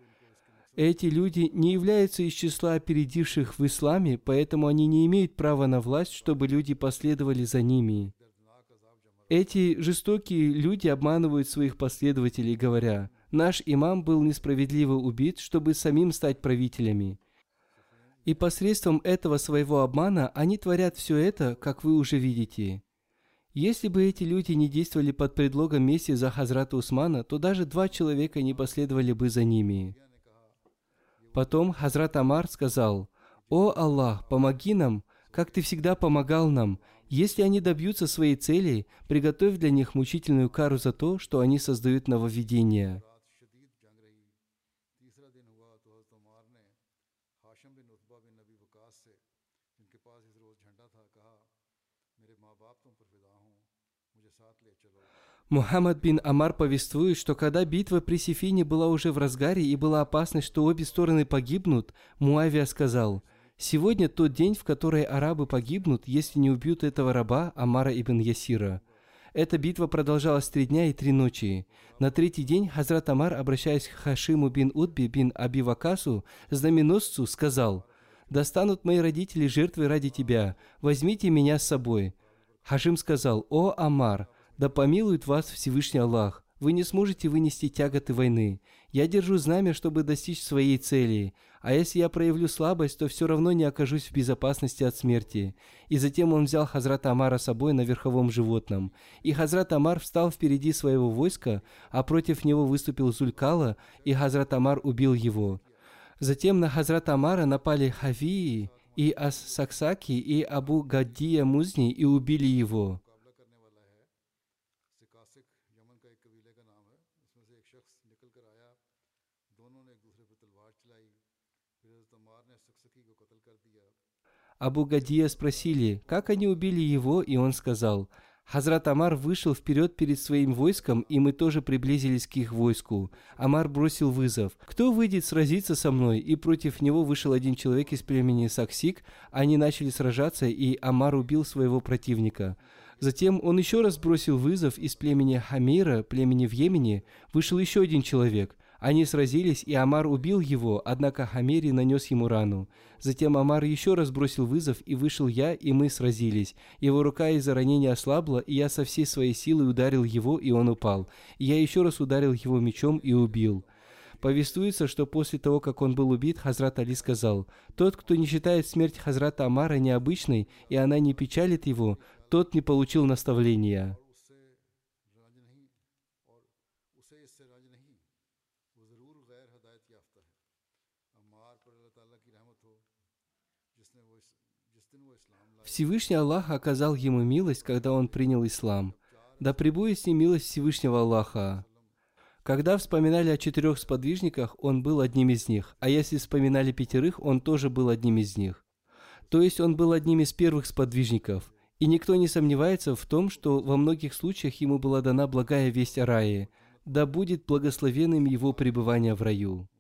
Эти люди не являются из числа опередивших в исламе, поэтому они не имеют права на власть, чтобы люди последовали за ними. Эти жестокие люди обманывают своих последователей, говоря – Наш имам был несправедливо убит, чтобы самим стать правителями. И посредством этого своего обмана они творят все это, как вы уже видите. Если бы эти люди не действовали под предлогом мести за Хазрата Усмана, то даже два человека не последовали бы за ними. Потом Хазрат Амар сказал, «О Аллах, помоги нам, как Ты всегда помогал нам. Если они добьются своей цели, приготовь для них мучительную кару за то, что они создают нововведения». Мухаммад бин Амар повествует, что когда битва при Сифине была уже в разгаре и была опасность, что обе стороны погибнут, Муавия сказал, «Сегодня тот день, в который арабы погибнут, если не убьют этого раба Амара ибн Ясира». Эта битва продолжалась три дня и три ночи. На третий день Хазрат Амар, обращаясь к Хашиму бин Утби бин Аби Вакасу, знаменосцу, сказал, «Достанут мои родители жертвы ради тебя, возьмите меня с собой». Хашим сказал, «О, Амар, да помилует вас Всевышний Аллах. Вы не сможете вынести тяготы войны. Я держу знамя, чтобы достичь своей цели. А если я проявлю слабость, то все равно не окажусь в безопасности от смерти. И затем он взял Хазрата Амара с собой на верховом животном. И Хазрат Амар встал впереди своего войска, а против него выступил Зулькала, и Хазрат Амар убил его. Затем на Хазрата Амара напали Хавии, и Ас-Саксаки, и Абу Гаддия Музни, и убили его. Абу Гадия спросили, как они убили его, и он сказал, Хазрат Амар вышел вперед перед своим войском, и мы тоже приблизились к их войску. Амар бросил вызов. «Кто выйдет сразиться со мной?» И против него вышел один человек из племени Саксик. Они начали сражаться, и Амар убил своего противника. Затем он еще раз бросил вызов из племени Хамира, племени в Йемене. Вышел еще один человек. Они сразились, и Амар убил его, однако Хамери нанес ему рану. Затем Амар еще раз бросил вызов, и вышел я, и мы сразились. Его рука из-за ранения ослабла, и я со всей своей силой ударил его, и он упал. И я еще раз ударил его мечом и убил. Повествуется, что после того, как он был убит, Хазрат Али сказал, «Тот, кто не считает смерть Хазрата Амара необычной, и она не печалит его, тот не получил наставления». Всевышний Аллах оказал ему милость, когда он принял ислам. Да пребудет с ним милость Всевышнего Аллаха. Когда вспоминали о четырех сподвижниках, он был одним из них, а если вспоминали пятерых, он тоже был одним из них. То есть он был одним из первых сподвижников. И никто не сомневается в том, что во многих случаях ему была дана благая весть о рае. Да будет благословенным его пребывание в раю.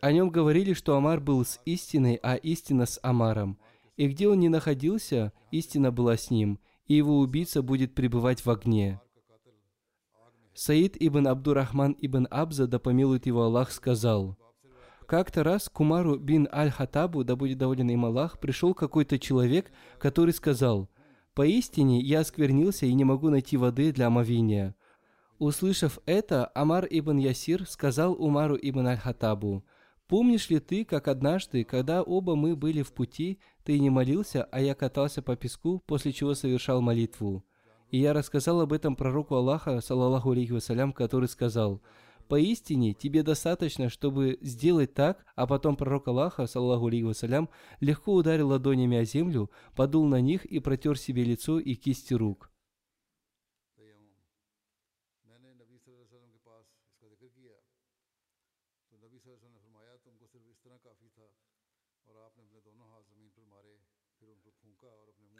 О нем говорили, что Амар был с истиной, а истина с Амаром. И где он ни находился, истина была с ним, и его убийца будет пребывать в огне. Саид ибн Абдурахман ибн Абза, да помилует его Аллах, сказал, как-то раз к Умару бин Аль-Хатабу, да будет доволен им Аллах, пришел какой-то человек, который сказал, «Поистине я осквернился и не могу найти воды для омовения». Услышав это, Амар ибн Ясир сказал Умару ибн Аль-Хатабу, Помнишь ли ты, как однажды, когда оба мы были в пути, ты не молился, а я катался по песку, после чего совершал молитву? И я рассказал об этом пророку Аллаха, саллаллаху алейхи вассалям, который сказал, Поистине, тебе достаточно, чтобы сделать так, а потом пророк Аллаха, саллаху алейхи вассалям, легко ударил ладонями о землю, подул на них и протер себе лицо и кисти рук.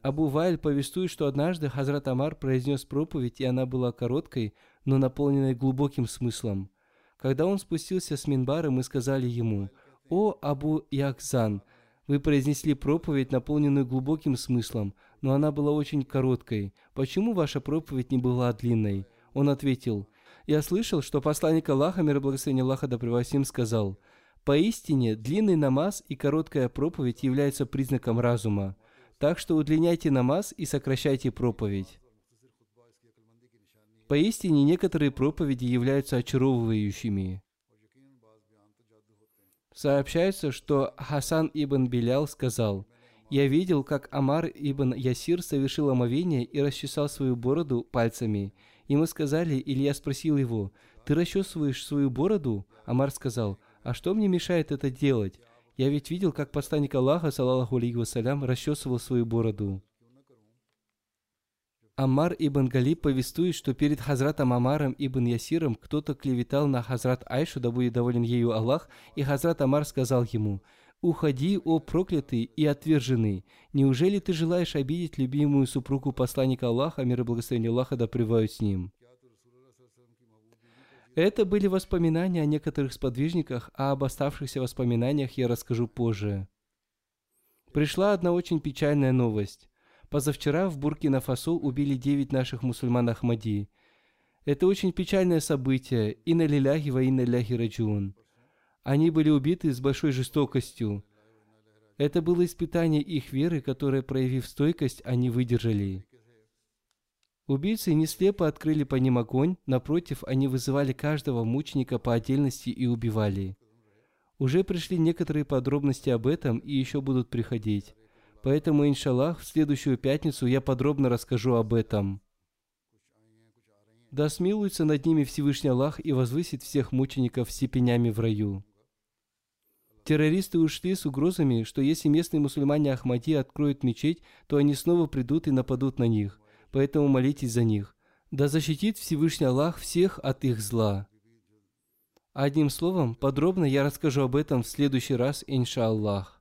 Абу Вайль повествует, что однажды Хазрат Амар произнес проповедь, и она была короткой, но наполненной глубоким смыслом. Когда он спустился с Минбара, мы сказали ему, «О, Абу Яхзан, вы произнесли проповедь, наполненную глубоким смыслом, но она была очень короткой. Почему ваша проповедь не была длинной?» Он ответил, «Я слышал, что посланник Аллаха, мир и благословение Аллаха да сказал, «Поистине, длинный намаз и короткая проповедь являются признаком разума». Так что удлиняйте намаз и сокращайте проповедь. Поистине, некоторые проповеди являются очаровывающими. Сообщается, что Хасан ибн Белял сказал, «Я видел, как Амар ибн Ясир совершил омовение и расчесал свою бороду пальцами. Ему сказали, или я спросил его, «Ты расчесываешь свою бороду?» Амар сказал, «А что мне мешает это делать? Я ведь видел, как посланник Аллаха, саллаху алейхи вассалям, расчесывал свою бороду. Аммар ибн Галиб повествует, что перед Хазратом Амаром ибн Ясиром кто-то клеветал на Хазрат Айшу, да будет доволен ею Аллах, и Хазрат Амар сказал ему, «Уходи, о проклятый и отверженный! Неужели ты желаешь обидеть любимую супругу посланника Аллаха, мир и благословение Аллаха да с ним?» Это были воспоминания о некоторых сподвижниках, а об оставшихся воспоминаниях я расскажу позже. Пришла одна очень печальная новость. Позавчера в Буркина-Фасо убили девять наших мусульман Ахмади. Это очень печальное событие, и на лиляхи во инна ляхи раджун. Они были убиты с большой жестокостью. Это было испытание их веры, которое, проявив стойкость, они выдержали. Убийцы не слепо открыли по ним огонь, напротив, они вызывали каждого мученика по отдельности и убивали. Уже пришли некоторые подробности об этом и еще будут приходить. Поэтому, иншаллах, в следующую пятницу я подробно расскажу об этом. Да смилуется над ними Всевышний Аллах и возвысит всех мучеников степенями в раю. Террористы ушли с угрозами, что если местные мусульмане Ахмади откроют мечеть, то они снова придут и нападут на них поэтому молитесь за них. Да защитит Всевышний Аллах всех от их зла. Одним словом, подробно я расскажу об этом в следующий раз, иншаллах.